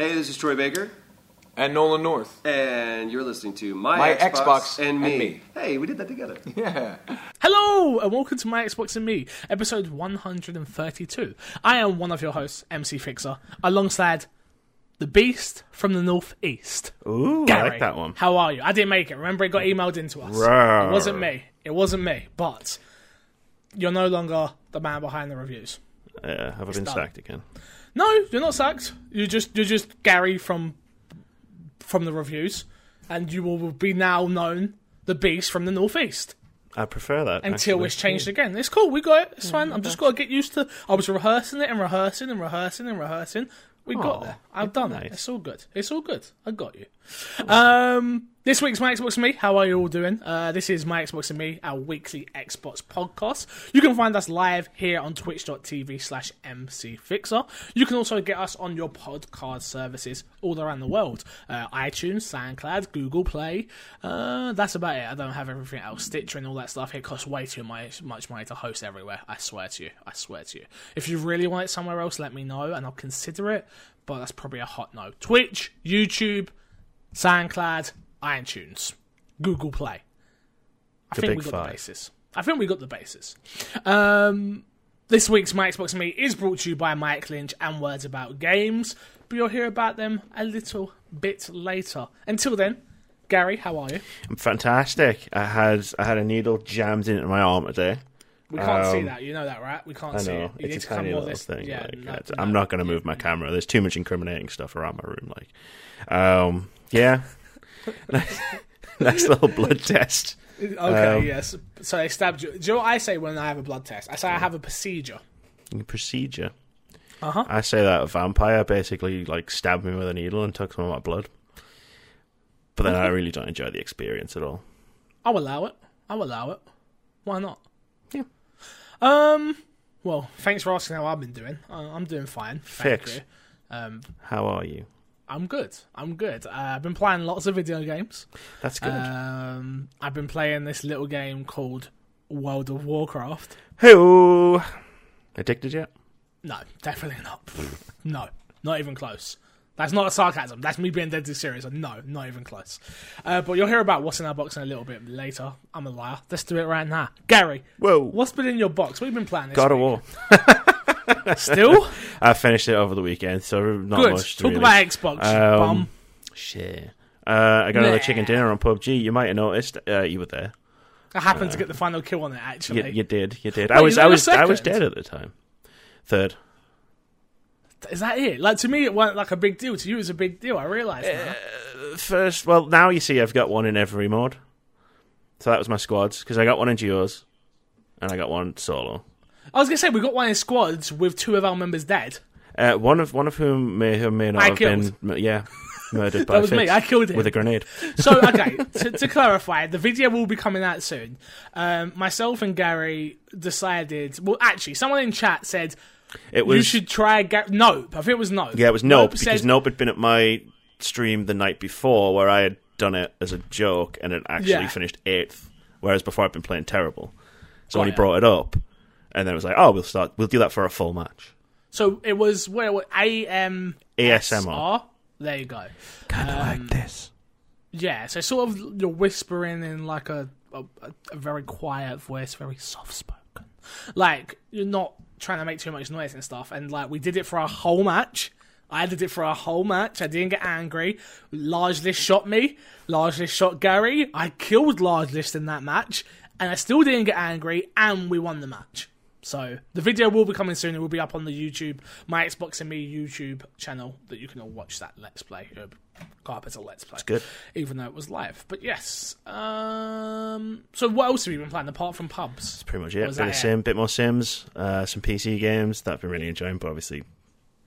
Hey, this is Troy Baker, And Nolan North. and you're listening to My, My Xbox, Xbox and, and me. me. Hey, we did that together. Yeah. Hello, and welcome to My Xbox and Me, episode 132. I am one of your hosts, MC Fixer, alongside the Beast from the Northeast. Ooh, I like that one. How are you? I didn't make it. Remember, it got emailed into us. Rawr. It wasn't me. It wasn't me. But you're no longer the man behind the reviews. Uh, have I been done. sacked again? No, you're not sacked. You're just you're just Gary from from the reviews, and you will be now known the Beast from the Northeast. I prefer that. until actually. it's changed again. It's cool. We got it. It's fine. I'm just got to get used to. I was rehearsing it and rehearsing and rehearsing and rehearsing. We got Aw, there. I've done it. It's all good. It's all good. I got you. Um, this week's My Xbox and Me. How are you all doing? Uh, this is My Xbox and Me, our weekly Xbox podcast. You can find us live here on twitch.tv slash mcfixer. You can also get us on your podcast services all around the world. Uh, iTunes, SoundCloud, Google Play. Uh, that's about it. I don't have everything else. Stitcher and all that stuff. It costs way too much, much money to host everywhere. I swear to you. I swear to you. If you really want it somewhere else, let me know and I'll consider it. But that's probably a hot no. Twitch, YouTube, SoundCloud, iTunes, Google Play. I The think we got five. the basis. I think we got the basis. Um, this week's My Xbox Me is brought to you by Mike Lynch and Words About Games, but you'll hear about them a little bit later. Until then, Gary, how are you? I'm fantastic. I had I had a needle jammed into my arm today. We can't see Um, that. You know that, right? We can't I see know it. You it's to a come tiny little this. thing. Yeah, like, no. I'm not going to move my camera. There's too much incriminating stuff around my room. Like, um, yeah, nice little blood test. Okay, Um, yes. So they stabbed you. Do you know what I say when I have a blood test? I say I have a procedure. Procedure. Uh huh. I say that a vampire basically like stabbed me with a needle and took some of my blood. But then I really don't enjoy the experience at all. I'll allow it. I'll allow it. Why not? Yeah. Um. Well, thanks for asking how I've been doing. Uh, I'm doing fine. Thank Fix. you. Um, How are you? I'm good. I'm good. Uh, I've been playing lots of video games. That's good. Um, I've been playing this little game called World of Warcraft. Hey, addicted yet? No, definitely not. no, not even close. That's not a sarcasm. That's me being deadly serious. No, not even close. Uh, but you'll hear about what's in our box in a little bit later. I'm a liar. Let's do it right now. Gary, Whoa. what's been in your box? What have been playing this God of? War. Still? I finished it over the weekend, so not Good. much. Talk really. about Xbox, Um, bum. Shit. Uh, I got another chicken dinner on PUBG. You might have noticed. Uh, you were there. I happened to get the final kill on it, actually. You, you did. You did. Wait, I was. I was. I was dead at the time. Third. Is that it? Like, to me, it wasn't like a big deal. To you, it was a big deal. I realised now. First. Well, now you see, I've got one in every mod. So that was my squads because I got one in duos, and I got one solo. I was going to say, we got one in squads with two of our members dead. Uh, one of one of whom may or may not I have killed. been, yeah, murdered by That was me. I killed him. with a grenade. So okay, to, to clarify, the video will be coming out soon. Um, myself and Gary decided. Well, actually, someone in chat said It was you should try. Ga- nope, I think it was Nope. Yeah, it was Nope, Nope because said- Nope had been at my stream the night before where I had done it as a joke and it actually Yeah. finished eighth, whereas before I'd been playing terrible. So Got when he brought it up, and then it was like, oh, we'll start, we'll do that for a full match. So it was where what AM ASMR. There you go. Kind of Um, like this. Yeah, so sort of you're whispering in like a a, a very quiet voice, very soft spoken. Like you're not trying to make too much noise and stuff. And like we did it for a whole match. I did it for a whole match. I didn't get angry. Large List shot me. Large List shot Gary. I killed Large List in that match, and I still didn't get angry. And we won the match. So the video will be coming soon. It will be up on the YouTube, my Xbox and me YouTube channel that you can all watch that Let's Play. Uh, Carpenter Let's Play. It's good. Even though it was live. But yes. Um, so what else have you been playing apart from pubs? That's pretty much it. Bit that? Sim, bit more Sims, uh, some PC games that I've been really enjoying, but obviously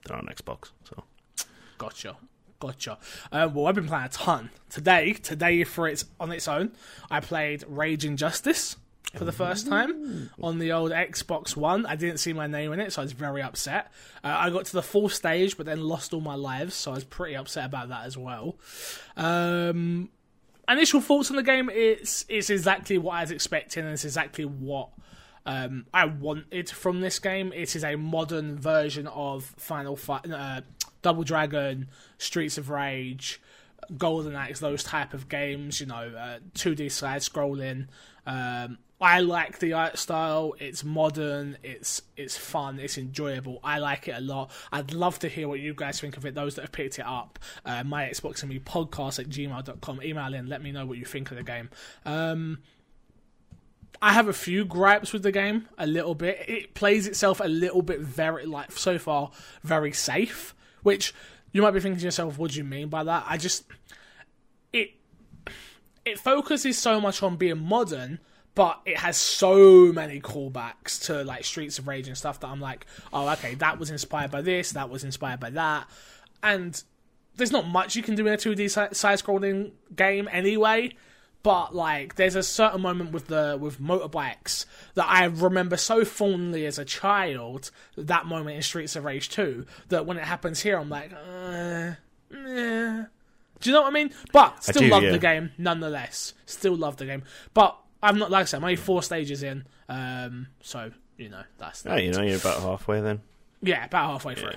they're on Xbox. So Gotcha. Gotcha. Um, well, I've been playing a ton. Today, today for its on its own, I played Raging Justice for the first time on the old Xbox One. I didn't see my name in it, so I was very upset. Uh, I got to the full stage, but then lost all my lives, so I was pretty upset about that as well. Um, initial thoughts on the game: it's it's exactly what I was expecting, and it's exactly what um, I wanted from this game. It is a modern version of Final Fight. Uh, Double Dragon, Streets of Rage, Golden Axe, those type of games. You know, uh, 2D side scrolling. Um, I like the art style. It's modern. It's it's fun. It's enjoyable. I like it a lot. I'd love to hear what you guys think of it. Those that have picked it up, uh, my Xbox and me podcast at gmail.com. Email in. Let me know what you think of the game. Um, I have a few gripes with the game. A little bit. It plays itself a little bit very like so far very safe. Which you might be thinking to yourself, what do you mean by that? I just it it focuses so much on being modern but it has so many callbacks to like Streets of Rage and stuff that I'm like, oh, okay, that was inspired by this, that was inspired by that, and there's not much you can do in a 2D side scrolling game anyway. But like, there's a certain moment with the with motorbikes that I remember so fondly as a child. That moment in Streets of Rage 2, that when it happens here, I'm like, uh, eh. Do you know what I mean? But still do, love yeah. the game nonetheless. Still love the game. But I'm not like I said, I'm only four stages in. Um, so you know that's Oh, you know, you're about halfway then. yeah, about halfway through.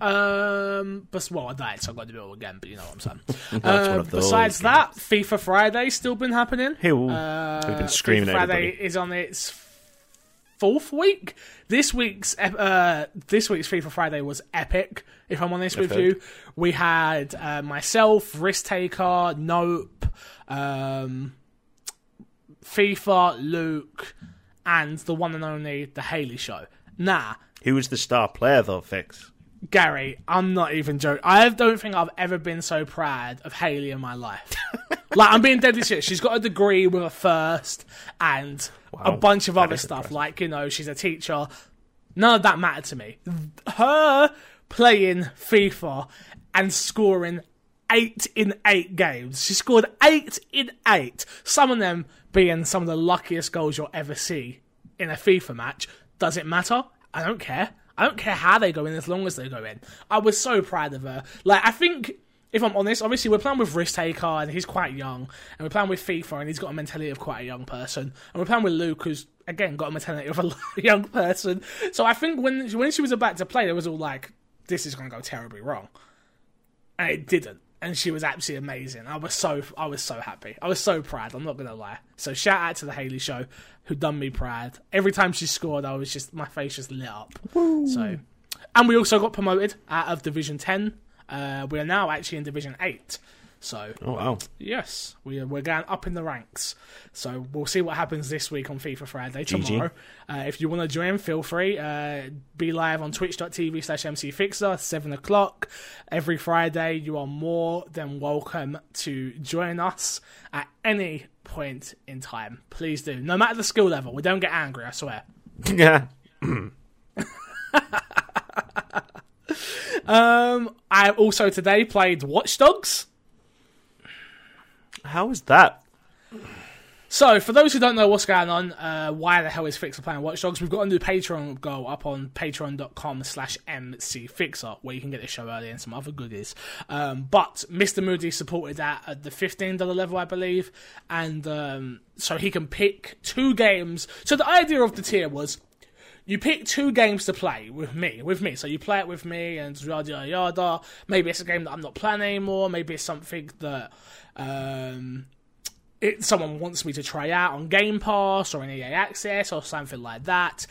Um, but well, I died, so I've got to do it all again. But you know what I'm saying. That's one of those besides that, FIFA Friday still been happening. Hey, Uh, we've been screaming FIFA Friday everybody. is on its fourth week. This week's uh, this week's FIFA Friday was epic. If I'm honest with Okay. you, we had uh, myself, Risk Taker, Nope, um, FIFA, Luke, and the one and only the Haley Show. Nah, Who was the star player though, Fix? Gary, I'm not even joking. I don't think I've ever been so proud of Haley in my life. like, I'm being deadly serious. She's got a degree with a first and a bunch of other stuff. impressive. Like, you know, she's a teacher. None of that mattered to me. Her playing FIFA and scoring eight in eight games. She scored eight in eight. Some of them being some of the luckiest goals you'll ever see in a FIFA match. Does it matter? I don't care. I don't care how they go in as long as they go in. I was so proud of her. Like, I think, if I'm honest, obviously we're playing with Risk Taker and he's quite young, and we're playing with FIFA and he's got a mentality of quite a young person, and we're playing with Luke who's again got a mentality of a young person. So I think when when she was about to play, it was all like, "This is going to go terribly wrong," and it didn't. And she was absolutely amazing. I was so I was so happy. I was so proud. I'm not gonna lie. So shout out to the Haley Show, who done me proud. Every time she scored, I was just my face just lit up. So, and we also got promoted out of Division Ten. Uh, we are now actually in Division Eight. So Oh wow. yes, we are, we're going up in the ranks. So we'll see what happens this week on FIFA Friday tomorrow. Uh, if you want to join, feel free. Uh, be live on twitch.tv slash mcfixer, 7 o'clock. Every Friday, you are more than welcome to join us at any point in time. Please do. No matter the skill level. We don't get angry, I swear. yeah. Um, I also today played Watch Dogs. How was that? So, for those who don't know what's going on, uh, why the hell is Fixer playing Watch Dogs? We've got a new Patreon go up on patreon.com slash mcfixer, where you can get the show early and some other goodies. Um, but Mr. Moody supported that at the $15 level, I believe, and um, so he can pick two games. So the idea of the tier was you pick two games to play with me, with me. So you play it with me and yada yada yada. Maybe it's a game that I'm not playing anymore. Maybe it's something that um, it someone wants me to try out on Game Pass or in EA Access or something like that.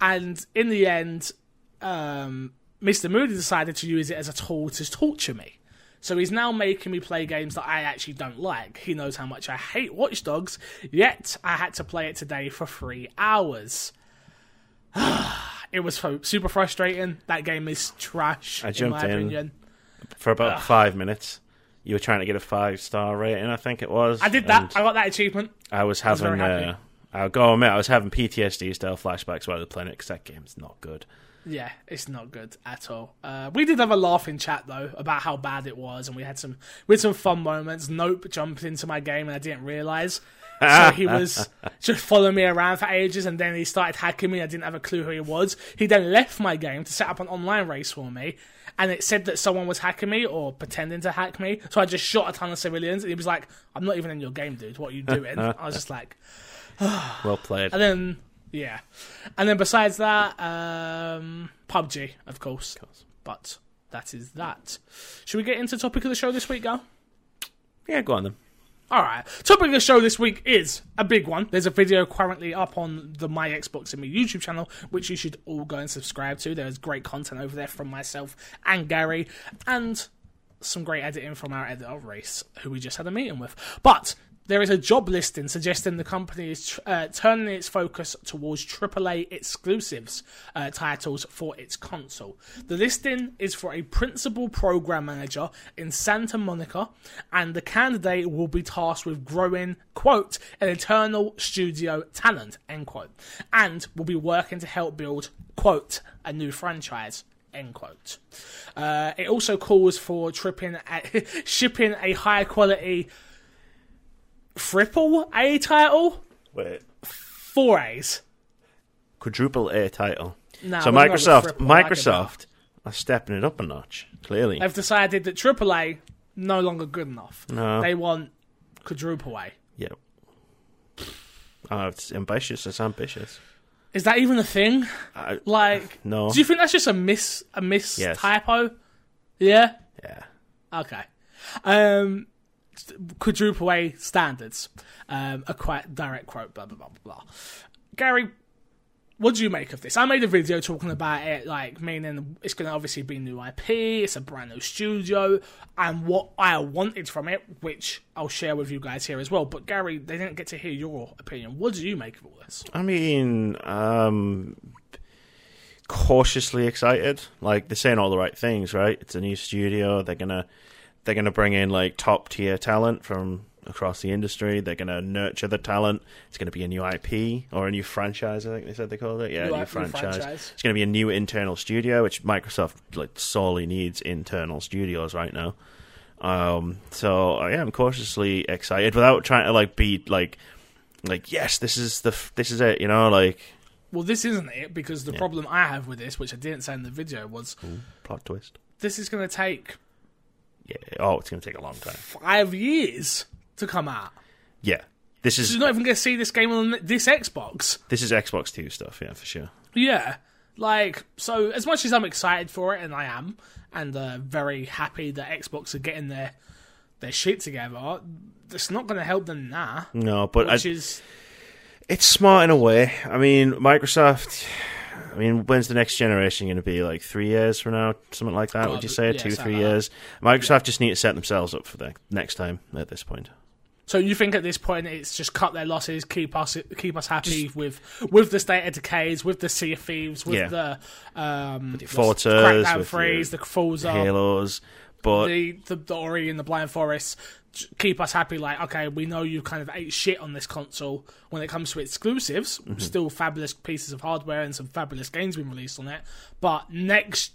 And in the end, um, Mr. Moody decided to use it as a tool to torture me. So he's now making me play games that I actually don't like. He knows how much I hate Watch Dogs, yet I had to play it today for three hours. it was super frustrating. That game is trash, I in jumped my in. For about five minutes, you were trying to get a five star rating. I think it was. I did that. I got that achievement. I was having. happy. uh, I'll go admit, I was having PTSD style flashbacks while I was playing it because that game's not good. Yeah, it's not good at all. Uh, we did have a laugh in chat though about how bad it was, and we had some we had some fun moments. Nope jumped into my game and I didn't realize. So he was just following me around for ages, and then he started hacking me. I didn't have a clue who he was. He then left my game to set up an online race for me, and it said that someone was hacking me or pretending to hack me. So I just shot a ton of civilians, and he was like, "I'm not even in your game, dude. What are you doing?" I was just like, Well played. and then yeah, and then besides that, um, PUBG, of course. But that is that. Should we get into the topic of the show this week, Gal? Yeah, go on then. All right. Topic of the show this week is a big one. There's a video currently up on the My Xbox and Me YouTube channel, which you should all go and subscribe to. There's great content over there from myself and Gary, and some great editing from our editor Race, who we just had a meeting with. But there is a job listing suggesting the company is uh, turning its focus towards AAA exclusives uh, titles for its console. The listing is for a principal program manager in Santa Monica, and the candidate will be tasked with growing, quote, an eternal studio talent, end quote, and will be working to help build, quote, a new franchise. End quote. Uh, it also calls for tripping shipping a high quality triple A title, Wait. four A's. Quadruple A title. Nah, so we're not with Microsoft, triple, I like it Microsoft are stepping it up a notch. Clearly, They've decided that triple A no longer good enough. No. They want quadruple A. yeah. Oh, it's ambitious. It's ambitious. Is that even a thing? I, Like, no. do you think that's just a miss a miss Yes. typo? Yeah. yeah. Okay. Um, quadruple A standards. Um, a quite direct quote. Blah blah blah blah. Gary, what do you make of this? I made a video talking about it, like meaning it's going to obviously be new IP, it's a brand new studio, and what I wanted from it, which I'll share with you guys here as well. But Gary, they didn't get to hear your opinion. What do you make of all this? I mean, um, cautiously excited. Like they're saying all the right things, right? It's a new studio. They're gonna they're gonna bring in like top tier talent from across the industry. They're gonna nurture the talent. It's gonna be a new IP or a new franchise. I think they said they called it. Yeah, New new, franchise. franchise. It's gonna be a new internal studio, which Microsoft like sorely needs internal studios right now. Um, so uh, yeah, I'm cautiously excited without trying to like be like like yes, this is the f- this is it. You know, like Well, this isn't it because the problem I have with this, which I didn't say in the video, was plot twist. this is going to take Yeah. Oh, it's going to take a long time. five years to come out. Yeah. This is You're not even going to see this game on this Xbox. this is Xbox Two stuff. Yeah, for sure. Yeah. Like, so as much as I'm excited for it, and I am, and uh, very happy that Xbox are getting their their shit together, it's not going to help them now. No, but I, Which is, it's smart in a way. I mean, Microsoft. I mean, when's the next generation going to be? Like three years from now, something like that? God, would you say yeah, two, three like years? Microsoft just need to set themselves up for the next time. At this point, so you think at this point it's just cut their losses, keep us keep us happy with with the state of decays, with the Sea of Thieves, with Yeah. the um, the Forzas, Crackdown with Freeze, the the Forza, Halos, but the, the the Ori and the Blind Forest keep us happy. Like, okay, we know you kind of ate shit on this console when it comes to exclusives. Mm-hmm. Still fabulous pieces of hardware and some fabulous games being released on it. But next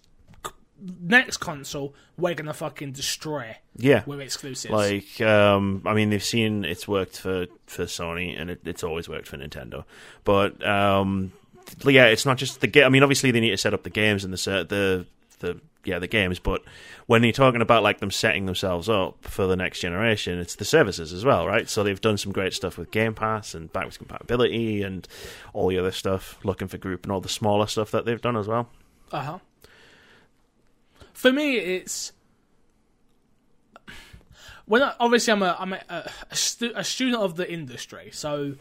next console, we're gonna fucking destroy yeah, with exclusives. Like, um, I mean, they've seen it's worked for, for Sony, and it, it's always worked for Nintendo. But um, yeah, it's not just the game. I mean, obviously they need to set up the games and the set the the yeah the games. But when you're talking about like them setting themselves up for the next generation, it's the services as well, right? So they've done some great stuff with Game Pass and backwards compatibility and all the other stuff. Looking for group and all the smaller stuff that they've done as well. Uh huh. For me, it's when I, obviously I'm a I'm a, a, stu- a student of the industry, so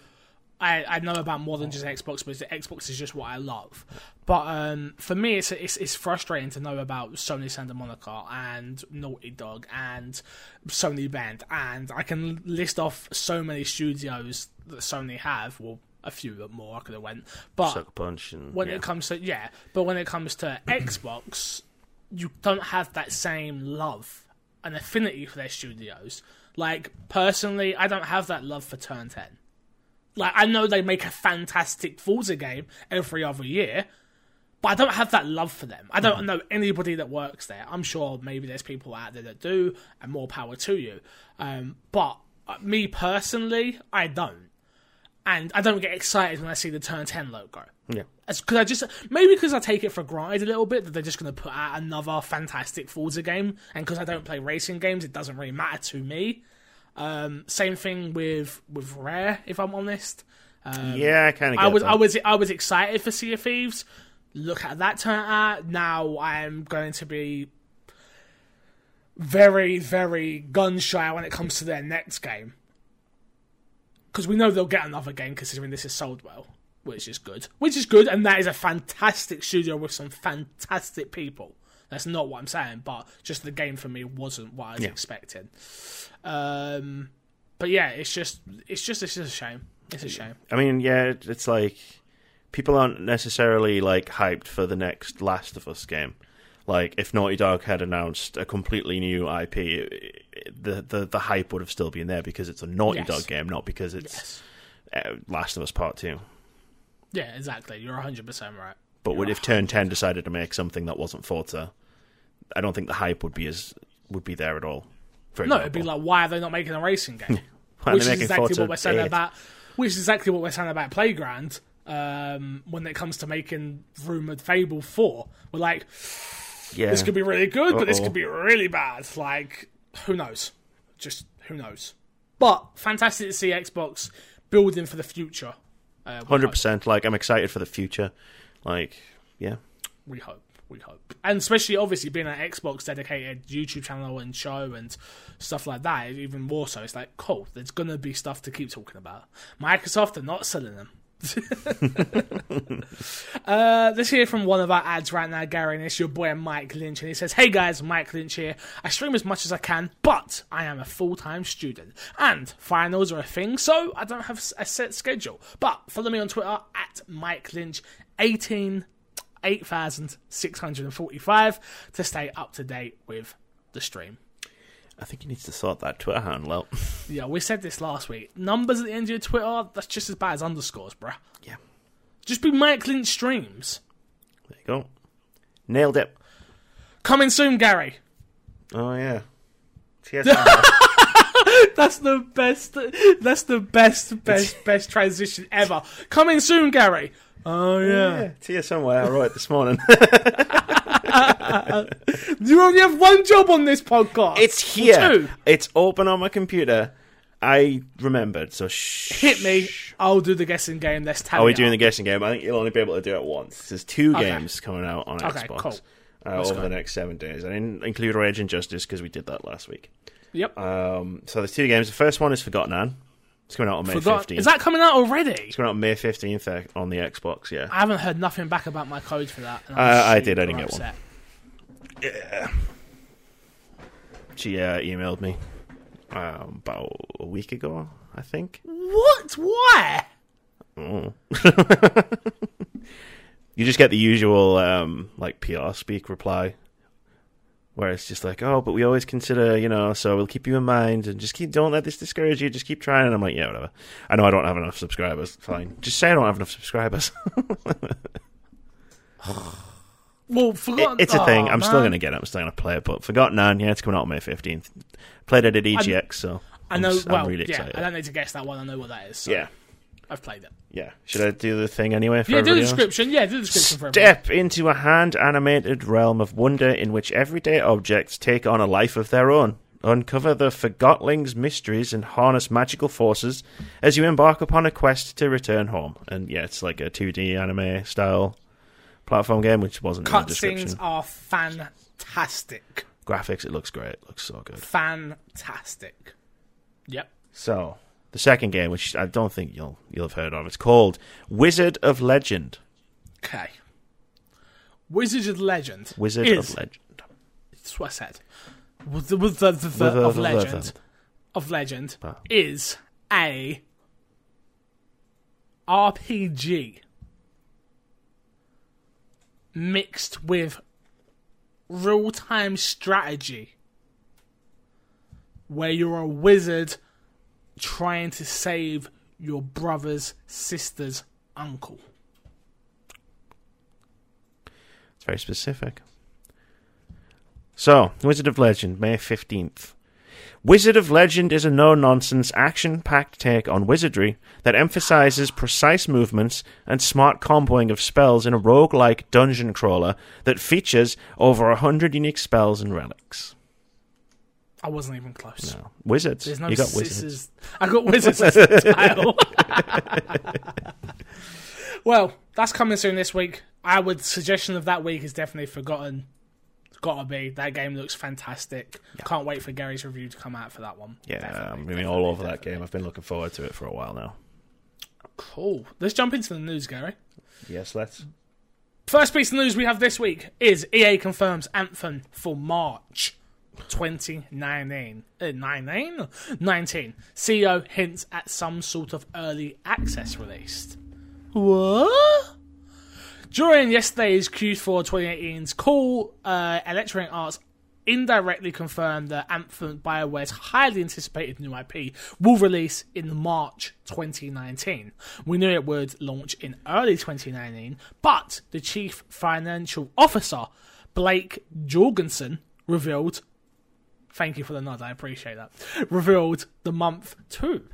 I, I know about more than just Xbox, but Xbox is just what I love. But um, for me, it's, it's it's frustrating to know about Sony Santa Monica and Naughty Dog and Sony Bend, and I can list off so many studios that Sony have. Well, a few but more I could have went, but Sucker Punch and when yeah. it comes to yeah, but when it comes to Xbox, you don't have that same love and affinity for their studios. Like personally, I don't have that love for Turn Ten. Like I know they make a fantastic Forza game every other year, but I don't have that love for them. I don't know anybody that works there. I'm sure maybe there's people out there that do, and more power to you. Um, but uh, me personally, I don't and I don't get excited when I see the Turn 10 logo. yeah. Because I just maybe because I take it for granted a little bit that they're just going to put out another fantastic Forza game, and because I don't play racing games, it doesn't really matter to me. Um, same thing with with Rare, if I'm honest. Um, yeah, I kind of. I was I was I was excited for Sea of Thieves. Look at that turn out. Now I'm going to be very, very gun shy when it comes to their next game. Because we know they'll get another game considering this is sold well, which is good. Which is good, and that is a fantastic studio with some fantastic people. That's not what I'm saying, but just the game for me wasn't what I was Yeah. expecting. Um, but yeah, it's just, it's just, it's just a shame. It's a shame. I mean, yeah, it's like people aren't necessarily like hyped for the next Last of Us game. Like if Naughty Dog had announced a completely new IP, the the the hype would have still been there because it's a Naughty Yes. Dog game, not because it's Yes. uh, Last of Us Part Two. Yeah, exactly. You're 100% right. But would if Turn Ten decided to make something that wasn't Forza, I don't think the hype would be as would be there at all. For No, it'd be like, why are they not making a racing game? Which is exactly what we're saying 8? about. Which is exactly what we're saying about Playground. Um, when it comes to making rumored Fable Four, we're like, Yeah, this could be really good, but this could be really bad. Like, who knows? Just who knows? But fantastic to see Xbox building for the future. Uh, hundred hope. percent. Like I'm excited for the future. Like, yeah, We hope. We hope. And especially, obviously, being an Xbox dedicated YouTube channel and show and stuff like that, even more so. It's like, cool, there's to be stuff to keep talking about. Microsoft are not selling them. uh, let's hear from one of our ads right now, Gary, and it's your boy Mike Lynch. And he says, Hey guys, Mike Lynch here. I stream as much as I can, but I am a full time student. And finals are a thing, so I don't have a set schedule. But follow me on Twitter at Mike Lynch18. 8,645 to stay up to date with the stream. I think he needs to sort that Twitter handle out. Yeah, we said this last week. Numbers at the end of your Twitter, that's just as bad as underscores, bruh. yeah, Just be Mike Lynch streams. there you go. Nailed it. Coming soon, Gary. Oh yeah. That's the best. That's the best, best, best transition ever. Coming soon, Gary. Oh yeah. yeah, TSM. Where I wrote this morning. You only have one job on this podcast. it's here. two. It's open on my computer. I remembered. So shh. Hit me. I'll do the guessing game. Let's tally Are we doing the guessing game? I think you'll only be able to do it once. There's two Okay. games coming out on Okay, Xbox cool. uh, over go. the next seven days. I didn't include Raging Justice because we did that last week. Yep. Um, so there's two games. The first one is Forgotten Anne. It's coming out on May Forgot. 15th. Is that coming out already? It's coming out on May 15th on the Xbox, yeah. I haven't heard nothing back about my code for that. Uh, I did, I didn't get one. upset. She uh, emailed me um, about a week ago, I think. What? Why? You just get the usual um, like PR speak reply, where it's just like, "Oh, but we always consider, you know, so we'll keep you in mind and just keep don't let this discourage you. Just keep trying." And I'm like, "Yeah, whatever. I know I don't have enough subscribers. Fine. Just say I don't have enough subscribers. Well, It- it's a thing. Oh, I'm still going to get it. I'm still going to play it. But Forgotten Anne, yeah, it's coming out on May 15th. Played it at EGX, so I I'm know. s- I'm well, really yeah. excited. I don't need to guess that one. I know what that is. So yeah, I've played it. yeah. Should I do the thing anyway? For Yeah, do the everybody else? description. Yeah, do the description for everyone. Step into a hand animated realm of wonder in which everyday objects take on a life of their own. Uncover the Forgotling's mysteries and harness magical forces as you embark upon a quest to return home. And yeah, it's like a 2D anime style platform game, which wasn't in the Cutscenes are fantastic. Graphics, it looks great. It looks so good. Fantastic. Yep. So, the second game, which I don't think you'll you'll have heard of, it's called Wizard of Legend. Okay. Wizard of Legend. Wizard is, of Legend. That's what I said. With the, with the, the, the With of Legend. the- Of Legend Ah. is a RPG mixed with real time strategy where you're a wizard trying to save your brother's sister's uncle. It's very specific. So, Wizard of Legend, May 15th. Wizard of Legend is a no nonsense, action packed take on wizardry that emphasizes precise movements and smart comboing of spells in a roguelike dungeon crawler that features over a hundred unique spells and relics. I wasn't even close. No. Wizards. There's no you got sisters. wizards. I got wizards as the title. well, that's coming soon this week. I would suggestion of that week is definitely forgotten. It's Gotta be. That game looks fantastic. Can't wait for Gary's review to come out for that one. Yeah, Definitely, I'm really all over that game. I've been looking forward to it for a while now. Cool. Let's jump into the news, Gary. Yes, let's. First piece of news we have this week is EA confirms Anthem for March 2019. Uh, 19? 19. CEO hints at some sort of early access release. What? During yesterday's Q4 2018's call, uh, Electronic Arts indirectly confirmed that Anthem BioWare's highly anticipated new IP will release in March 2019. We knew it would launch in early 2019, but the chief financial officer, Blake Jorgensen, revealed Thank you for the nod, I appreciate that. Revealed the month two.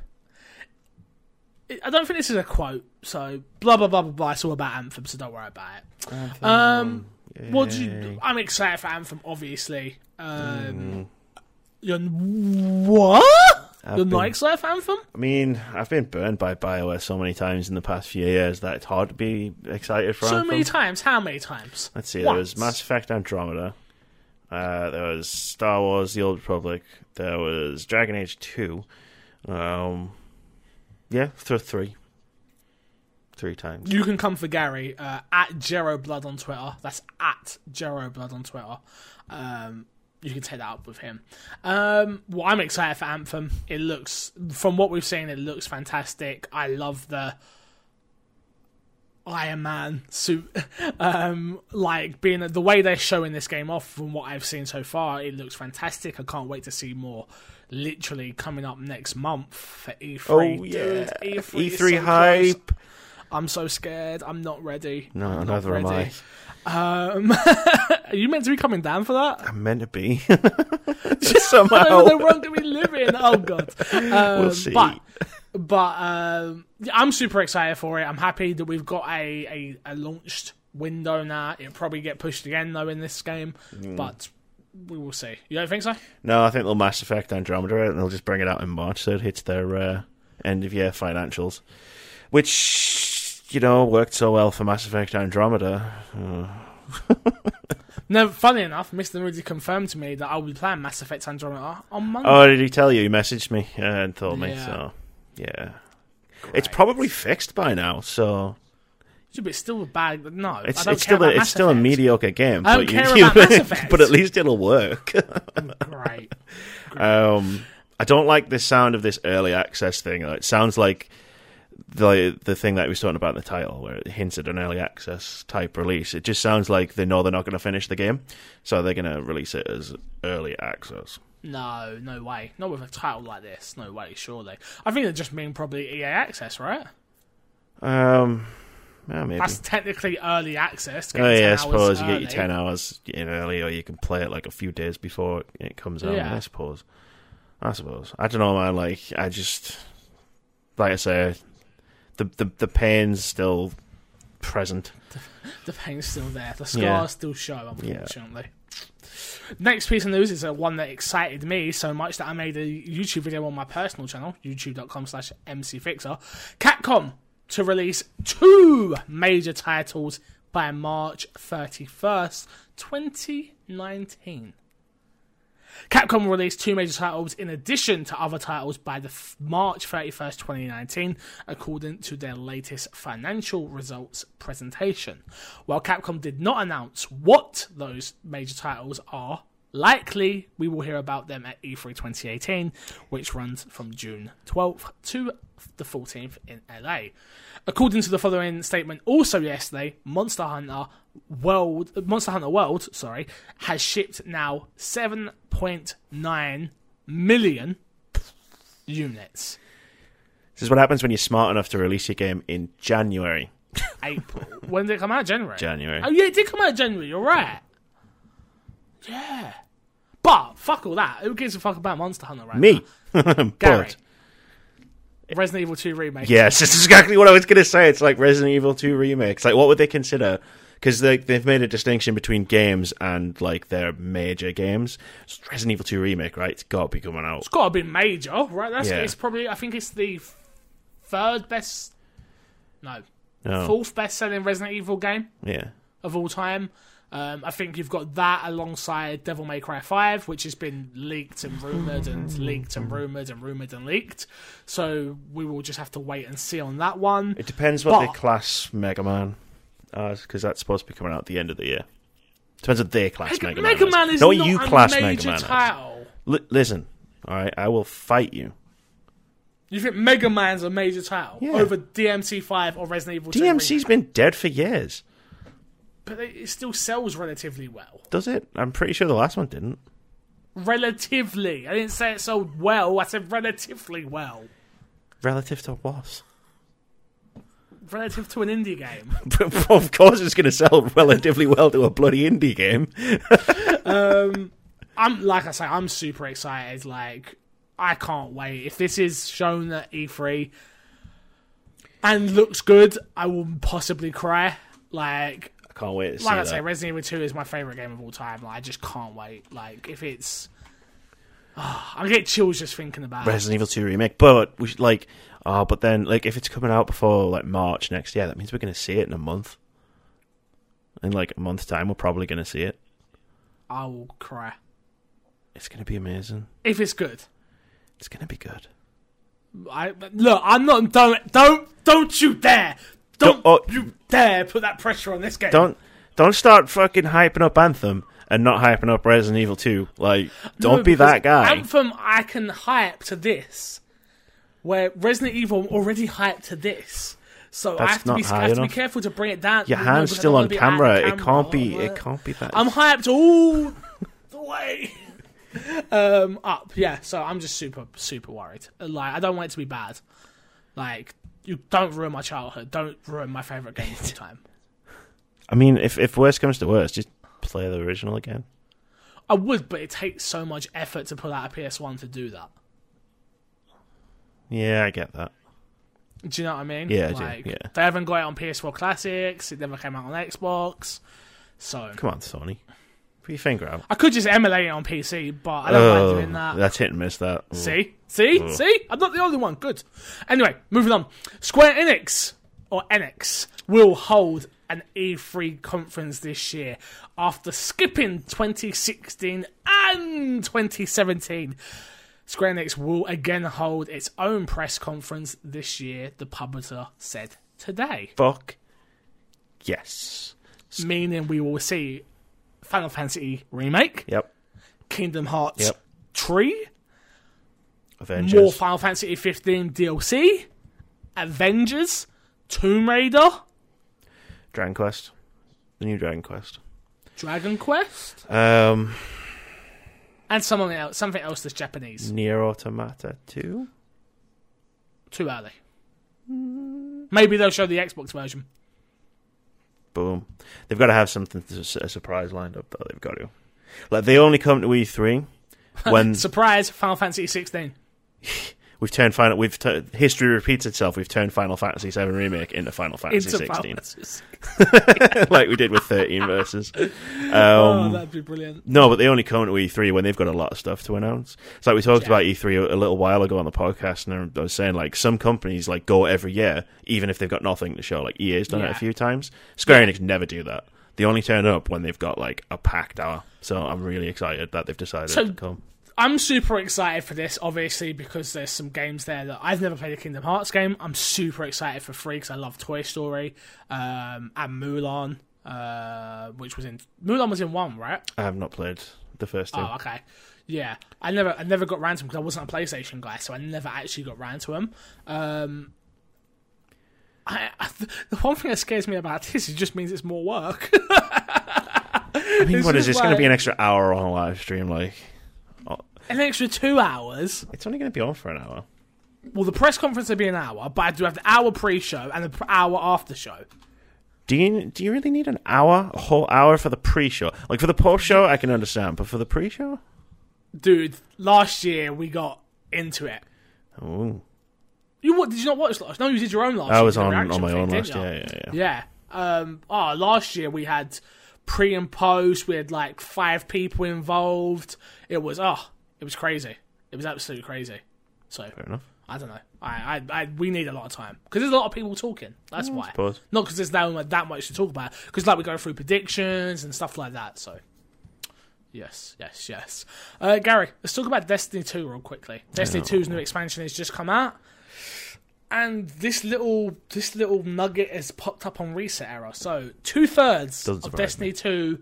I don't think this is a quote, so blah blah blah blah blah. It's all about Anthem, so don't worry about it. Um, what do you? I'm excited for Anthem, obviously. Um, You're what? I've You're not excited for Anthem? I mean, I've been burned by BioWare so many times in the past few years that it's hard to be excited for So Anthem. many times. How many times? Let's see, there was Mass Effect Andromeda, uh, there was Star Wars The Old Republic, there was Dragon Age 2. Um, yeah, th- three. Three times. You can come for Gary uh, at Jeroblood on Twitter. That's at Jero Blood on Twitter. Um, you can take that up with him. Um, well, I'm excited for Anthem. It looks, from what we've seen, it looks fantastic. I love the Iron Man suit. um, like being the way they're showing this game off. From what I've seen so far, it looks fantastic. I can't wait to see more. Literally coming up next month for E3. Oh, dude. yeah. E3, E3 so close. hype. I'm so scared. I'm not ready. No, I'm not neither am I. Um, are you meant to be coming down for that? I'm meant to be. Somehow. where I'm going to be living. Oh god. Um, We'll see. But but um, I'm super excited for it. I'm happy that we've got a, a, a launched window now. It'll probably get pushed again though in this game, Mm. but we will see. You don't think so? No, I think they'll Mass Effect Andromeda and they'll just bring it out in March so it hits their uh, end of year financials. Which, you know, worked so well for Mass Effect Andromeda. Uh, No. Funny enough, Mr. Moody confirmed to me that I will be playing Mass Effect Andromeda on Monday. oh, did he tell you? He messaged me uh, and told me, so yeah. It's probably fixed by now, so but it's still a bad. No, it's it's still a, it's Mass still a mediocre game. I don't but care you, about Mass Effect. but at least it'll work. Great. Um, I don't like the sound of this early access thing. It sounds like the the thing that we was talking about in the title, where it hints at an early access type release. It just sounds like they know they're not going to finish the game, so they're going to release it as early access. No, no way. Not with a title like this. No way, surely. I think they just mean probably EA Access, right? Um, yeah, maybe. That's technically early access. Oh you 10 yeah, I suppose you get your ten hours in early, or you can play it like a few days before it comes out. Yeah. I suppose. I suppose. I don't know, man. Like I just, like I say, the the the pain's still present. The pain's still there. The scars Yeah. still show, unfortunately. Next piece of news is a one that excited me so much that I made a YouTube video on my personal channel, youtube.com slash mcfixer. Capcom to release two major titles by March 31st, 2019. Capcom will release two major titles in addition to other titles by the f- March 31st, 2019, according to their latest financial results presentation. While Capcom did not announce what those major titles are, likely we will hear about them at E3 2018, which runs from June 12th to the 14th in LA. According to the following statement, also yesterday, Monster Hunter World, Monster Hunter World, sorry, has shipped now 7.9 million units. This is what happens when you're smart enough to release your game in January. April. when did it come out? January. January. Oh yeah, it did come out in January. You're right. Yeah, but fuck all that. Who gives a fuck about Monster Hunter right Me, now? Gary. Resident Evil 2 remake. yes, that's exactly what I was going to say. It's like Resident Evil Two remakes. Like, what would they consider? Because they, they've made a distinction between games and like their major games. It's Resident Evil Two remake, right? It's got to be coming out. It's got to be major, right? That's Yeah. it's probably. I think it's the third best. No, No. fourth best selling Resident Evil game Yeah. of all time. Um, I think you've got that alongside Devil May Cry 5, which has been leaked and rumoured and leaked and rumoured and rumoured and leaked. So we will just have to wait and see on that one. It depends what But- they class Mega Man as, because that's supposed to be coming out at the end of the year. Depends what they class Mega, Mega, Mega Man, Man as. is Not not you a class Mega Man title. Li- listen, all right, I will fight you. You think Mega Man's a major title Yeah. over DMC5 or Resident Evil 2? DMC's been dead for years. But it still sells relatively well. Does it? I'm pretty sure the last one didn't. Relatively. I didn't say it sold well. I said relatively well. Relative to what? Relative to an indie game. of course, it's going to sell relatively well to a bloody indie game. Um, I'm like I say, I'm super excited. Like I can't wait. If this is shown at E3 and looks good, I will possibly cry. Like I can't wait to see like I say, Resident Evil 2 is my favorite game of all time. Like I just can't wait. Like if it's ah, I get chills just thinking about it. Resident Evil 2 remake, but we should, like, oh, but then like if it's coming out before like March next year, that means we're going to see it in a month. In like a month's time, we're probably going to see it. I will cry. It's going to be amazing. If it's good. It's going to be good. I look, I'm not don't don't don't you dare. Don't, Don't- oh. you dare put that pressure on this game. Don't don't start fucking hyping up Anthem and not hyping up Resident Evil 2. Like, don't No, be that guy. Anthem, I can hype to this, where Resident Evil I'm already hyped to this. So I That's have to be, I have to be careful to bring it down. Your hand's I still on wanna camera. It can't be. It can't be that. I'm hyped all the way um, up. Yeah, so I'm just super super worried. Like I don't want it to be bad. Like you don't ruin my childhood. Don't ruin my favorite game of all time. I mean, if if worst comes to worst, just play the original again. I would, but it takes so much effort to pull out a PS1 to do that. Yeah, I get that. Do you know what I mean? Yeah, I do, like, yeah. They haven't got it on PS4 Classics. It never came out on Xbox. So Come on, Sony. Put your finger out. I could just emulate it on PC, but I don't Oh, like doing that. Oh, that's hit and miss. That. See, see, Ugh. see. I'm not the only one. Good. Anyway, moving on. Square Enix or Enix will hold an E3 conference this year after skipping 2016 and 2017. Square Enix will again hold its own press conference this year, the publisher said today. Fuck. Yes. Meaning we will see Final Fantasy Remake, Yep. Kingdom Hearts Yep. Three, Avengers. more Final Fantasy 15 DLC, Avengers, Tomb Raider, Dragon Quest. The new Dragon Quest. Dragon Quest, Um, and something else, something else that's Japanese. Nier Automata 2? Too early. Maybe they'll show the Xbox version. Boom. They've got to have something, to, a surprise lined up, though. They've got to. Like, they only come to E3 when Surprise! Final Fantasy 16. we've turned Final... We've tu- History repeats itself. We've turned Final Fantasy VII Remake into Final Fantasy Into 16. Fantasy. like we did with 13 Versus. Oh, Um, that'd be brilliant. No, but they only come to E3 when they've got a lot of stuff to announce. It's like we talked Yeah. about E3 a, a little while ago on the podcast, and I was saying like some companies like go every year, even if they've got nothing to show. Like EA's done it a few times. Square Enix never do that. They only turn up when they've got like a packed hour. So I'm really excited that they've decided So- to come. I'm super excited for this, obviously, because there's some games there that I've never played a Kingdom Hearts game. I'm super excited for free because I love Toy Story um, and Mulan, uh, which was in Mulan was in one, right? I have not played the first two. Oh, okay. Yeah, I never, I never got round to them because I wasn't a PlayStation guy, so I never actually got round to them. Um, I, I, the one thing that scares me about this, it just means it's more work. I mean, it's what is this going to be an extra hour on a live stream? Like, An extra two hours. it's only going to be on for an hour. Well, the press conference will be an hour, but I do have the hour pre-show and the hour after show. Do you do you really need an hour, a whole hour for the pre-show? Like for the post-show, I can understand, but for the pre-show, Dude, last year we got into it. oh, You what? Did you not watch last? No, you did your own last. I was on on my thing, own last. you? Yeah, yeah, yeah. Yeah. Um. Oh, last year we had pre and post. We had like five people involved. It was oh, it was crazy. It was absolutely crazy. So Fair enough. I don't know. I, I, I we need a lot of time because there's a lot of people talking. That's why. suppose. Not because there's now that much to talk about. Because like we go through predictions and stuff like that. So. Yes, yes, yes. Uh, Gary, let's talk about Destiny 2 real quickly. Destiny 2's new expansion has just come out, and this little this little nugget has popped up on reset error. So two thirds of Destiny me.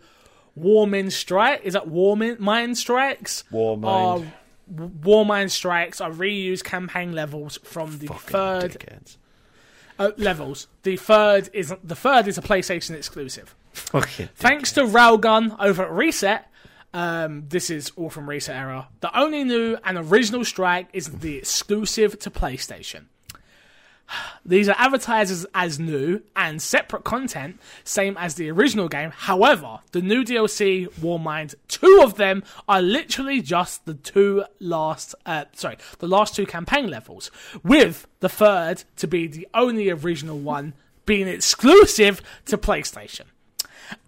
2 Warmind Strike is that Warmind Mind Strikes? Warmind. Are, Warmind Strikes are reused campaign levels from the Fucking third dickheads. uh, levels. The third is the third is a PlayStation exclusive. Fucking Thanks to Railgun over at Reset, um, this is all from Reset Era. The only new and original strike is the exclusive to PlayStation. These are advertised as, new and separate content, same as the original game. However, the new DLC, Warmind, two of them are literally just the two last, uh, sorry, the last two campaign levels, with the third to be the only original one being exclusive to PlayStation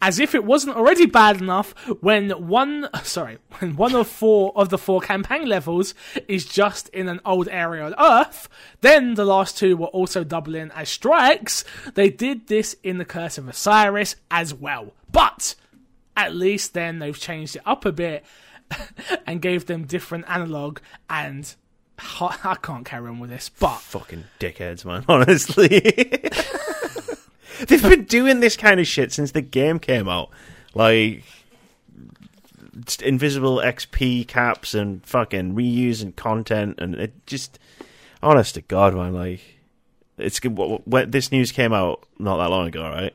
as if it wasn't already bad enough when one sorry when one of four of the four campaign levels is just in an old area on earth then the last two were also doubling as strikes they did this in the curse of osiris as well but at least then they've changed it up a bit and gave them different analog and I can't carry on with this, but fucking dickheads, man. Honestly, they've been doing this kind of shit since the game came out. Like invisible XP caps and fucking reusing content, and it just, honest to God, man, like it's good- when this news came out not that long ago, right?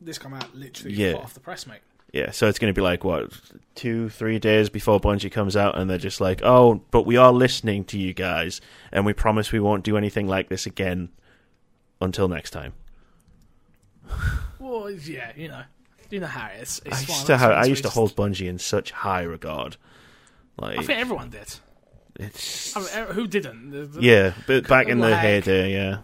this come out literally Yeah. off the press, mate. Yeah, so it's going to be like what two, three days before Bungie comes out, and they're just like, "Oh, but we are listening to you guys, and we promise we won't do anything like this again until next time." Well, yeah, you know, you know how it is. It's I used to have, I used to hold Bungie in such high regard. Like I think everyone did. it's I mean, eh, who didn't? The- the- yeah, but back in the Like- heyday, yeah,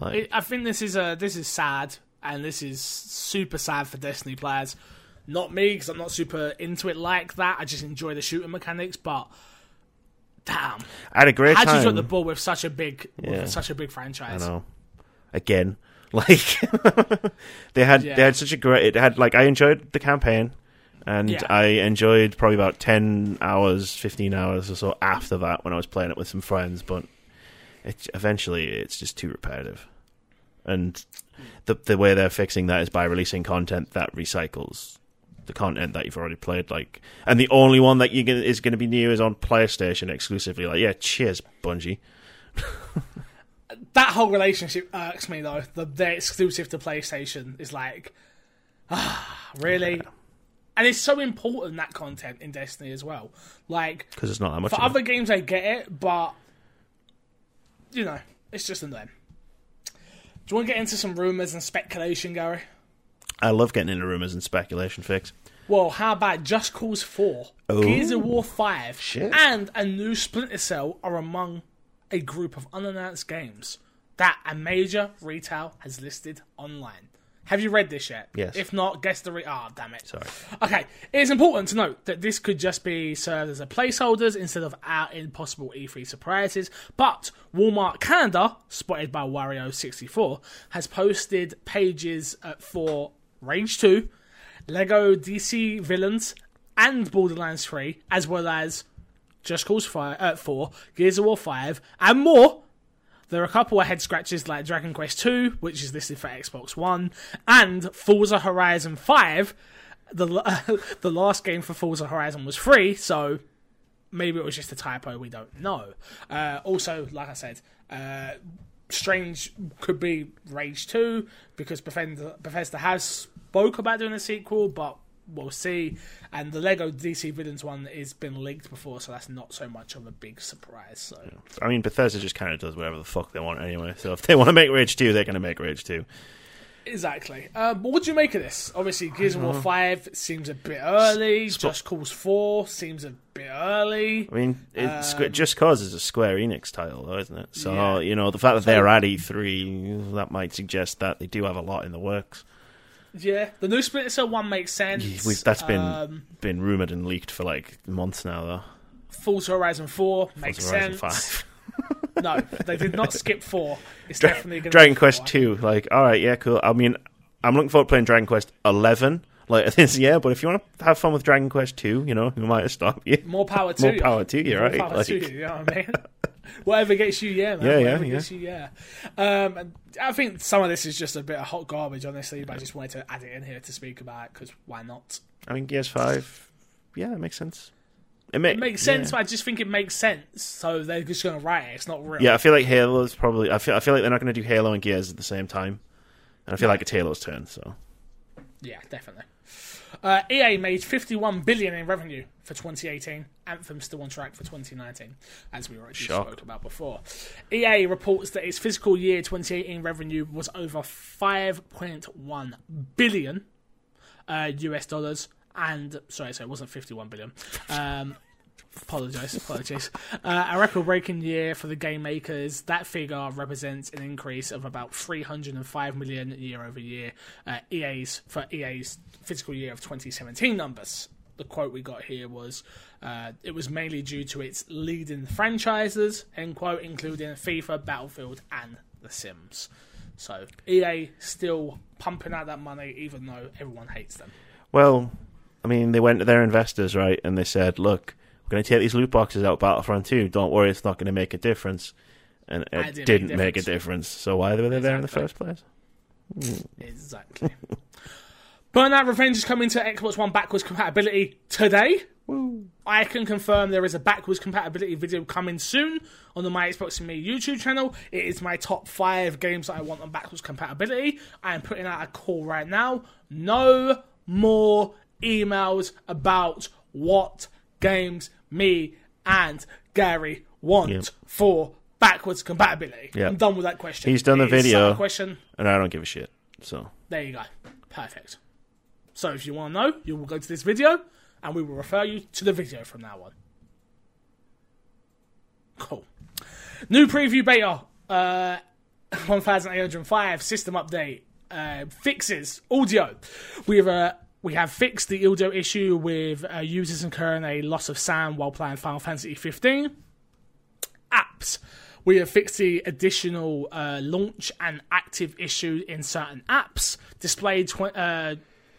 like I- I think this is a this is sad, and this is super sad for Destiny players. Not me, because I'm not super into it like that. I just enjoy the shooting mechanics, but damn, I had a great how would you time. drop the ball with such a big, Yeah. with such a big I franchise? know. Again, like they had Yeah. they had such a great. It had like I enjoyed the campaign, and Yeah. I enjoyed probably about ten hours, fifteen hours or so after that when I was playing it with some friends. But it eventually it's just too repetitive, and the the way they're fixing that is by releasing content that recycles the content that you've already played. Like, and the only one that you is going to be new is on PlayStation exclusively. Like, yeah, cheers, Bungie. That whole relationship irks me though. The they're exclusive to PlayStation is like, ah, really. And it's so important that content in Destiny as well. Like Because it's not that much. For of it. other games, I get it, but you know, it's just annoying. Do you want to get into some rumors and speculation, Gary? I love getting into rumors and speculation fix. Well, how about Just Cause 4, Oh. Gears of War 5, Shit. and a new Splinter Cell are among a group of unannounced games that a major retail has listed online. Have you read this yet? Yes. If not, guess the re- Ah, damn it. Sorry. Okay, it is important to note that this could just be served as a placeholders instead of our impossible E3 surprises. But Walmart Canada, spotted by Wario64, has posted pages uh, for Rage 2, Lego DC Villains, and Borderlands 3, as well as Just Cause 5, uh, 4, Gears of War 5, and more. There are a couple of head scratches like Dragon Quest 2, which is listed for Xbox One, and Forza Horizon 5. The uh, the last game for Forza Horizon was free, so maybe it was just a typo. We don't know. Uh, also, like I said, uh, Strange could be Rage 2 because Bethesda, Bethesda has spoke about doing a sequel, but we'll see. And the Lego DC Villains one has been leaked before, so that's not so much of a big surprise. So. I mean, Bethesda just kind of does whatever the fuck they want anyway. So if they want to make Rage 2, they're going to make Rage 2. Exactly. Uh, but what do you make of this? Obviously, Gears of War 5 seems a bit early. Just Cause 4 seems a bit early. I mean, it's Um, Just Cause is a Square Enix title, though, isn't it? So, Yeah. you know, the fact that they're at E3, that might suggest that they do have a lot in the works. Yeah, the new Splinter Cell 1 makes sense. We've, that's been Um, been rumored and leaked for like months now, though. Forza Horizon 4 makes Horizon sense. 5. no, they did not skip four. It's definitely going Dragon Quest Two. Like, all right, yeah, cool. I mean, I'm looking forward to playing Dragon Quest Eleven like this year. But if you want to have fun with Dragon Quest Two, you know, we might have stopped you. More power to More you. power to you, right? More power Like- to you, you know what I mean? Whatever gets you, yeah, man. Yeah, yeah, Whatever yeah. gets you, yeah. Um, I think some of this is just a bit of hot garbage, honestly, but I just wanted to add it in here to speak about because why not? I mean, Gears Five. Yeah, it makes sense. It, ma- It makes sense, Yeah. but I just think it makes sense. So they're just going to write it. It's not real. Yeah, I feel like Halo's probably. I feel. I feel like they're not going to do Halo and Gears at the same time, and I feel like it's Halo's turn. So Yeah, definitely. Uh, EA made 51 billion in revenue for 2018. Anthem still on track for 2019, as we already Shock. spoke about before. EA reports that its fiscal year 2018 revenue was over 5.1 billion uh, US dollars, and sorry, so it wasn't 51 billion. Um, Apologize, apologies. Uh, a record-breaking year for the game makers. That figure represents an increase of about 305 million year over year. Uh, EA's for EA's fiscal year of 2017 numbers. The quote we got here was, uh, "It was mainly due to its leading franchises," end quote, including FIFA, Battlefield, and The Sims. So EA still pumping out that money, even though everyone hates them. Well, I mean, they went to their investors, right, and they said, "Look, we're going to take these loot boxes out of Battlefront 2. Don't worry, it's not going to make a difference." And it didn't didn't make a make a difference. So why were they there in the first place? Exactly. Burnout Revenge is coming to Xbox One backwards compatibility today. I can confirm there is a backwards compatibility video coming soon on the My Xbox and Me YouTube channel. It is my top five games that I want on backwards compatibility. I am putting out a call right now. No more emails about what games me and Gary want Yep. for backwards compatibility. Yep. I'm done with that question. He's done the It video. a question. And I don't give a shit. So There you go. Perfect. So if you want to know, you will go to this video and we will refer you to the video from now on. Cool. New preview beta. Uh, 1805 system update. Uh, fixes audio. We have uh, we have fixed the audio issue with uh, users incurring a loss of sound while playing Final Fantasy 15 apps. We have fixed the additional uh, launch and active issue in certain apps. Displayed tw- uh,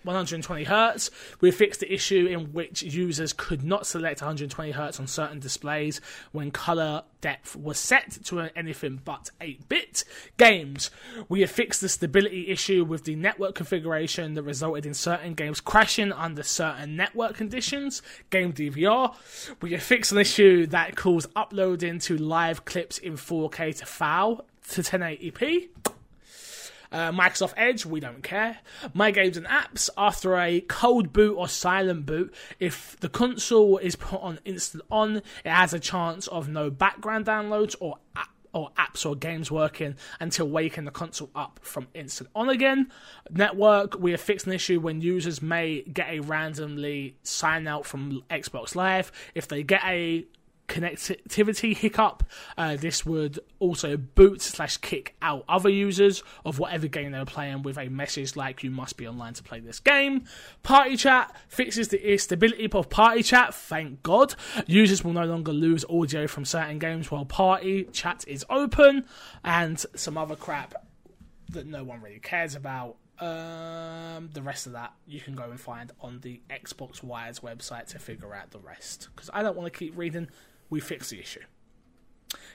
120 hertz. We fixed the issue in which users could not select 120 hertz on certain displays when color depth was set to anything but 8 bit. Games. We have fixed the stability issue with the network configuration that resulted in certain games crashing under certain network conditions. Game DVR. We have fixed an issue that caused uploading to live clips in 4K to FAL to 1080p. Uh, Microsoft Edge, we don't care. My games and apps, after a cold boot or silent boot, if the console is put on instant on, it has a chance of no background downloads or or apps or games working until waking the console up from instant on again. Network, we have fixed an issue when users may get a randomly sign out from Xbox Live. If they get a connectivity hiccup. Uh, this would also boot slash kick out other users of whatever game they were playing with a message like "You must be online to play this game." Party chat fixes the instability of party chat. Thank God, users will no longer lose audio from certain games while party chat is open, and some other crap that no one really cares about. Um, the rest of that you can go and find on the Xbox Wires website to figure out the rest. Because I don't want to keep reading. We fix the issue.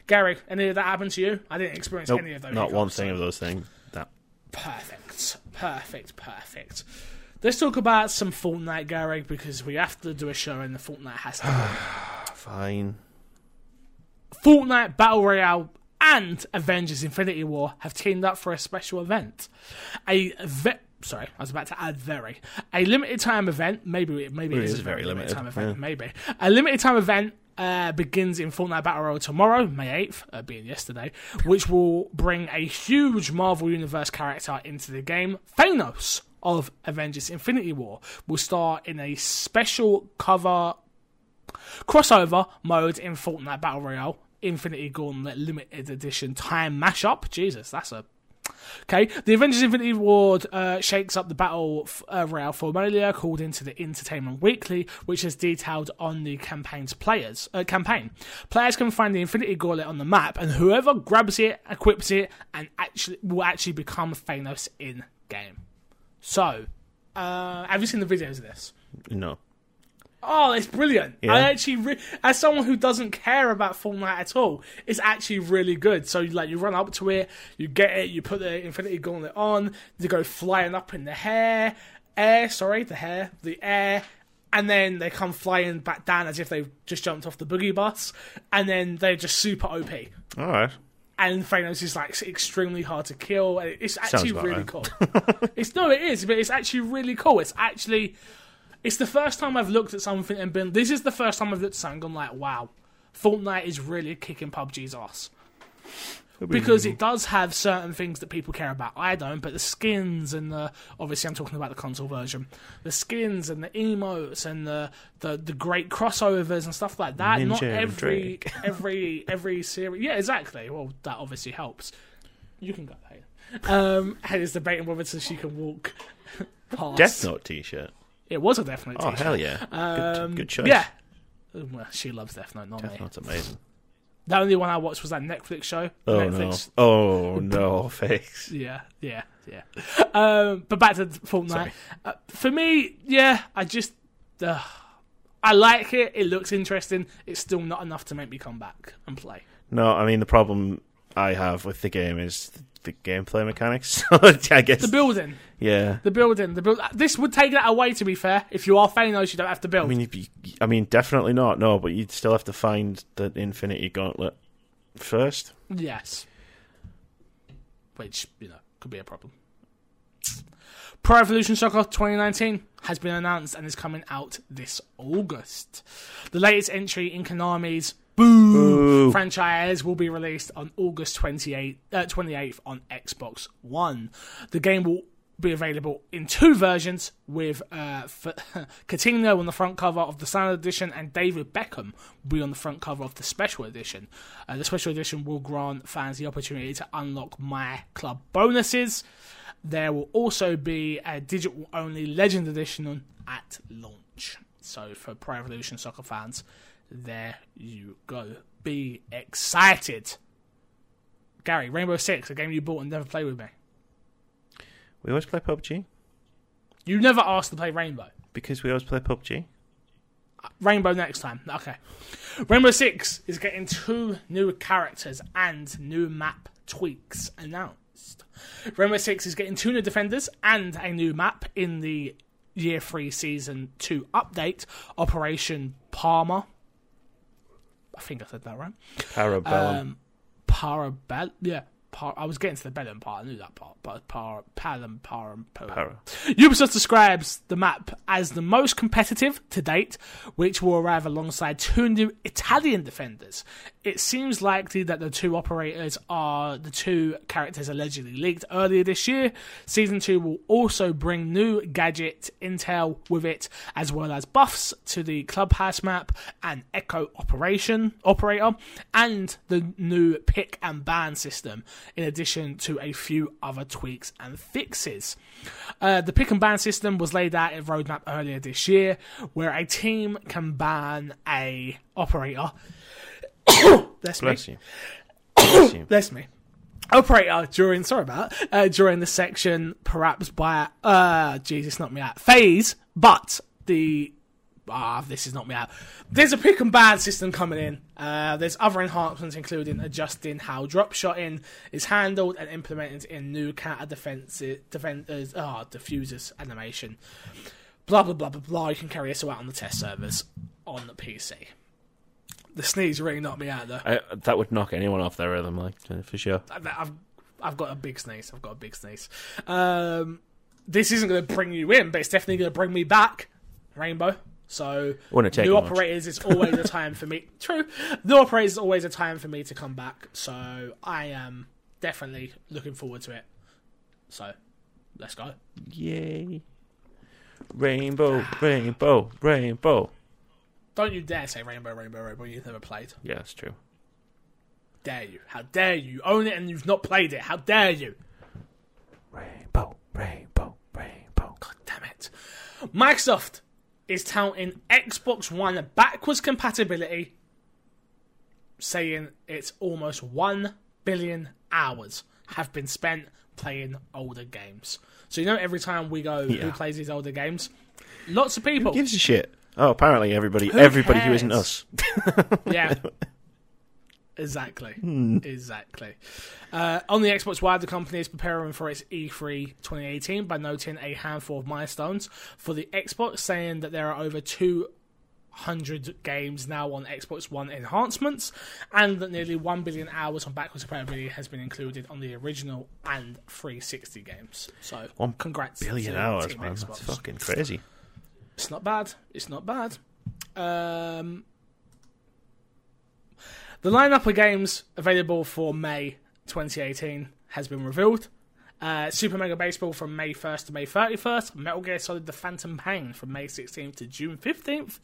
Gary, any of that happened to you? I didn't experience nope, any of those. not one thing of those things. That Perfect, perfect, perfect. Let's talk about some Fortnite, Gary, because we have to do a show and the Fortnite has to. be. fine. Fortnite Battle Royale and Avengers Infinity War have teamed up for a special event. A ve- sorry, I was about to add very a limited time event. Maybe maybe it is, a very limited, time event. yeah. Maybe a limited time event. Uh, begins in Fortnite Battle Royale tomorrow, May 8th, uh, being yesterday, which will bring a huge Marvel Universe character into the game. Thanos of Avengers Infinity War will star in a special cover crossover mode in Fortnite Battle Royale, Infinity Gauntlet Limited Edition Time Mashup. Jesus, that's a Okay, the Avengers Infinity Ward uh, shakes up the battle f- uh, royale formula called into the Entertainment Weekly, which is detailed on the campaign's players uh, campaign. Players can find the Infinity Gauntlet on the map, and whoever grabs it, equips it, and actually will actually become Thanos in game. So, uh, have you seen the videos of this? No. Oh, it's brilliant. Yeah. I actually, re- as someone who doesn't care about Fortnite at all, it's actually really good. So, like, you run up to it, you get it, you put the Infinity Gauntlet on, they go flying up in the hair, air, sorry, the hair, the air, and then they come flying back down as if they've just jumped off the boogie bus, and then they're just super OP. All right. And Thanos is like extremely hard to kill. It's actually really right. cool. it's no, it is, but it's actually really cool. It's actually, it's the first time I've looked at something and been. This is the first time I've looked at something and gone like, wow, Fortnite is really kicking PUBG's ass because it does have certain things that people care about. I don't, but the skins and the obviously I'm talking about the console version, the skins and the emotes and the the, the great crossovers and stuff like that. Not Ninja and every every every series. Yeah, exactly. Well, that obviously helps. You can go ahead. Um, Heather's debating whether so she can walk past. Death Note T-shirt. It was a Death Note. Oh t-shirt. hell yeah! Um, good, good choice. Yeah. Well, she loves Death Note, not Death me. Note's amazing. The only one I watched was that Netflix show. Oh Netflix no! Oh no! Face. Yeah, yeah, yeah. Um, but back to Fortnite. Uh, for me, yeah, I just uh, I like it. It looks interesting. It's still not enough to make me come back and play. No, I mean the problem I have with the game is the gameplay mechanics. I guess. The building, yeah. the building, the build. Uh, this would take that away. To be fair, if you are Thanos, you don't have to build. I mean, be, I mean, definitely not. No, but you'd still have to find the Infinity Gauntlet first. Yes. Which, you know, could be a problem. Pro Evolution Soccer 2019 has been announced and is coming out this August. The latest entry in Konami's Boo, Boo. franchise will be released on August 28th, uh, 28th on Xbox One. The game will be available in two versions with uh, f- Coutinho on the front cover of the standard edition and David Beckham will be on the front cover of the special edition. Uh, the special edition will grant fans the opportunity to unlock My Club bonuses. There will also be a digital only Legend Edition at launch. So for Pro Evolution Soccer fans, there you go. Be excited. Gary, Rainbow Six, a game you bought and never played with me. We always play PUBG You never asked to play Rainbow. because we always play PUBG. Rainbow next time. Okay. Rainbow Six is getting two new characters and new map tweaks announced. Rainbow Six is getting two new defenders and a new map in the Year 3 Season 2 update, Operation Palmer. I think I said that right. Parabellum. Um, Parabell. Yeah. Par- I was getting to the Bellum part. I knew that part. But par- Palum, Parum, Para. Ubisoft describes the map as the most competitive to date, which will arrive alongside two new Italian defenders. It seems likely that the two operators are the two characters allegedly leaked earlier this year. Season 2 will also bring new gadget intel with it, as well as buffs to the clubhouse map and Echo operation operator, and the new pick and ban system, in addition to a few other tweaks and fixes. Uh, the pick and ban system was laid out in roadmap earlier this year, where a team can ban a operator. Bless me. Bless you. Bless you. Bless me. Operator during sorry about uh, during the section, perhaps by uh Jesus, not me out phase, but the ah this is not me out. There's a pick and ban system coming in. Uh, there's other enhancements, including adjusting how drop shotting is handled and implemented in new counter defensive defenders ah diffusers animation. Blah blah blah blah blah. You can carry this all out on the test servers on the PC. The sneeze really knocked me out though. I, that would knock anyone off their rhythm, like for sure. I've, I've I've got a big sneeze. I've got a big sneeze. Um, this isn't going to bring you in, but it's definitely going to bring me back. Rainbow. So take new operators is always a time for me. True, new operators is always a time for me to come back. So I am definitely looking forward to it. So let's go. Yay! Rainbow, ah. rainbow, rainbow. Don't you dare say rainbow, rainbow, rainbow. You've never played. Yeah, that's true. Dare you? How dare you? Own it and you've not played it. How dare you? Rainbow, rainbow. Rainbow. God damn it. Microsoft is touting Xbox One backwards compatibility, saying it's almost 1 billion hours have been spent playing older games. So, you know, every time we go, who plays these older games? Lots of people. Who gives a shit? Oh, apparently everybody, everybody who isn't us. Yeah. Exactly. Exactly. Uh, on the Xbox One, the company is preparing for its E E3 2018 by noting a handful of milestones for the Xbox, saying that there are over 200 games now on Xbox One enhancements, and that nearly 1 billion hours on backwards compatibility has been included on the original and 360 games. So, One congrats. Billion hours, man. Xbox. That's fucking crazy. It's not bad. It's not bad. Um, the lineup of games available for May 2018 has been revealed. Uh, Super Mega Baseball from May 1st to May 31st. Metal Gear Solid The Phantom Pain from May 16th to June 15th.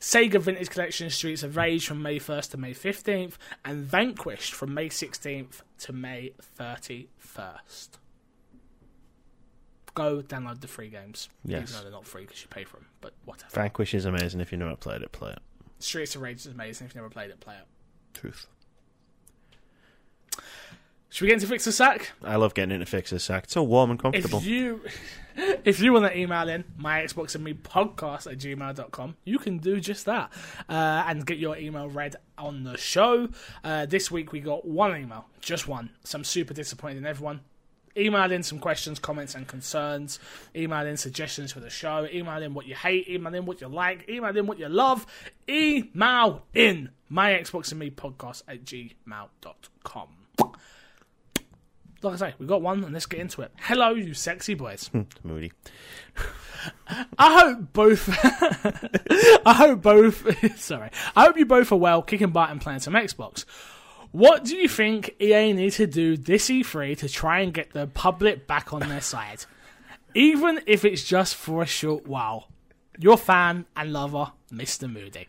Sega Vintage Collection Streets of Rage from May 1st to May 15th. And Vanquished from May 16th to May 31st. Go download the free games. Yes. Even though they're not free because you pay for them. But whatever. Vanquish is amazing. If you've never played it, play it. Streets of Rage is amazing. If you've never played it, play it. Truth. Should we get into Fix the Sack? I love getting into fixes, Sack. It's so warm and comfortable. If you if you want to email in my Xbox and me podcast at gmail.com, you can do just that uh, and get your email read on the show. Uh, this week we got one email, just one. So I'm super disappointed in everyone. Email in some questions, comments, and concerns. Email in suggestions for the show. Email in what you hate. Email in what you like. Email in what you love. Email in my Xbox and me podcast at gmail.com. Like I say, we got one, and let's get into it. Hello, you sexy boys. Hmm, moody. I hope both. I hope both. sorry. I hope you both are well, kicking butt and playing some Xbox. What do you think EA need to do this E3 to try and get the public back on their side? Even if it's just for a short while. Your fan and lover, Mr. Moody.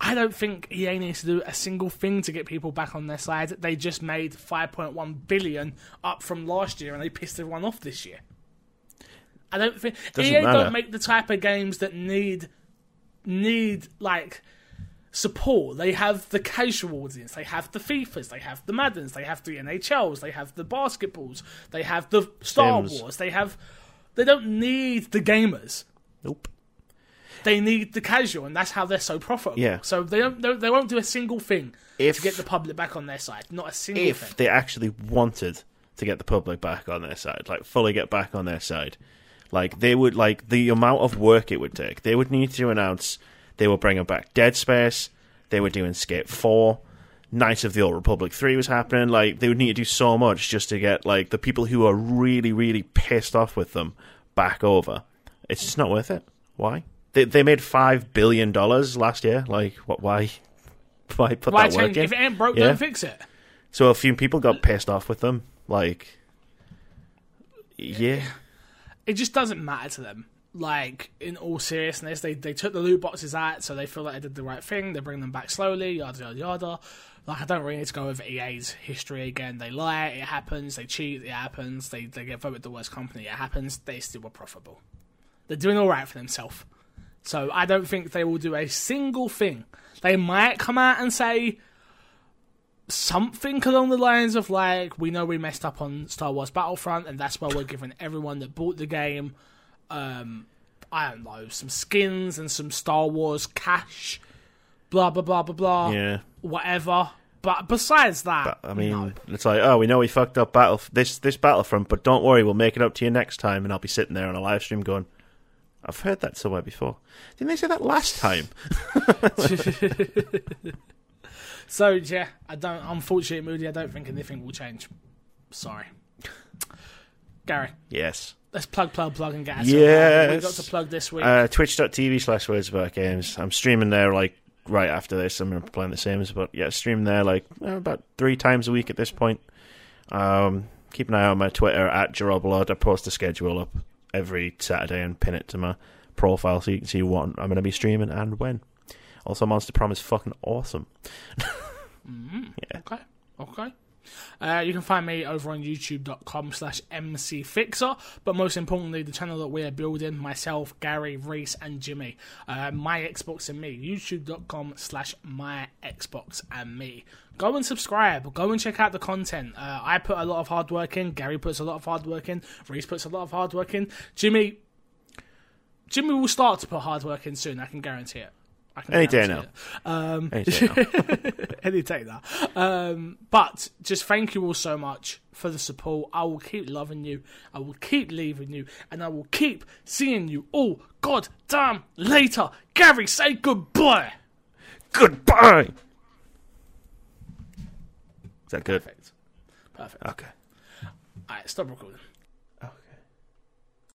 I don't think EA needs to do a single thing to get people back on their side. They just made 5.1 billion up from last year and they pissed everyone off this year. I don't think Doesn't EA matter. don't make the type of games that need need like support. They have the casual audience, they have the FIFAs, they have the Maddens, they have the NHLs, they have the basketballs, they have the Star Sims. Wars, they have they don't need the gamers. Nope. They need the casual, and that's how they're so profitable. Yeah. So they don't they, they won't do a single thing If- to get the public back on their side. Not a single thing. If thing. they actually wanted to get the public back on their side, like fully get back on their side, like they would like the amount of work it would take. They would need to announce they were bringing back Dead Space. They were doing Skate Four. Knights of the Old Republic 3 was happening. Like, they would need to do so much just to get, like, the people who are really, really pissed off with them back over. It's just not worth it. Why? They, they made $5 billion last year. Like, what, why? Why put Why that work in? If it ain't broke, Yeah. don't fix it. So a few people got pissed off with them. Like, yeah. It just doesn't matter to them. Like, in all seriousness, they, they took the loot boxes out, so they feel like they did the right thing. They bring them back slowly, yada, yada, yada. Like, I don't really need to go over EA's history again. They lie, it happens. They cheat, it happens. They, they get voted the worst company, it happens. They still were profitable. They're doing all right for themselves. So I don't think they will do a single thing. They might come out and say something along the lines of like, we know we messed up on Star Wars Battlefront, and that's why we're giving everyone that bought the game, um, I don't know, some skins and some Star Wars cash, blah blah blah blah blah, Yeah. whatever. But besides that, I mean, no. it's like, oh, we know we fucked up battle this this Battlefront, but don't worry, we'll make it up to you next time. And I'll be sitting there on a live stream going, I've heard that somewhere before. Didn't they say that last time? So yeah, I don't. Unfortunately, Moody, I don't think anything will change. Sorry, Gary. Yes. Let's plug, plug, plug, and get us. Yes. we got to plug this week. Uh, Twitch.tv slash words about games. I'm streaming there like right after this. I'm going to be playing the same as, but yeah, streaming there like uh, about three times a week at this point. Um, keep an eye on my Twitter at Geroblood. I post the schedule up every Saturday and pin it to my profile so you can see what I'm going to be streaming and when. Also, Monster Prom is fucking awesome. Mm-hmm. Yeah. Okay, okay. Uh, you can find me over on youtube.com slash mcfixer, but most importantly, the channel that we're building, myself, Gary, Reese, and Jimmy, uh, my Xbox and me, youtube.com slash my Xbox and me. Go and subscribe. Go and check out the content. Uh, I put a lot of hard work in. Gary puts a lot of hard work in. Reese puts a lot of hard work in. Jimmy, Jimmy will start to put hard work in soon. I can guarantee it. Any day now. Um, Any day now. any day that. Um, but just thank you all so much for the support. I will keep loving you. I will keep leaving you, and I will keep seeing you all. God damn later. Gary, say goodbye. Goodbye. Is that good? Perfect. Perfect. Okay. All right, stop recording.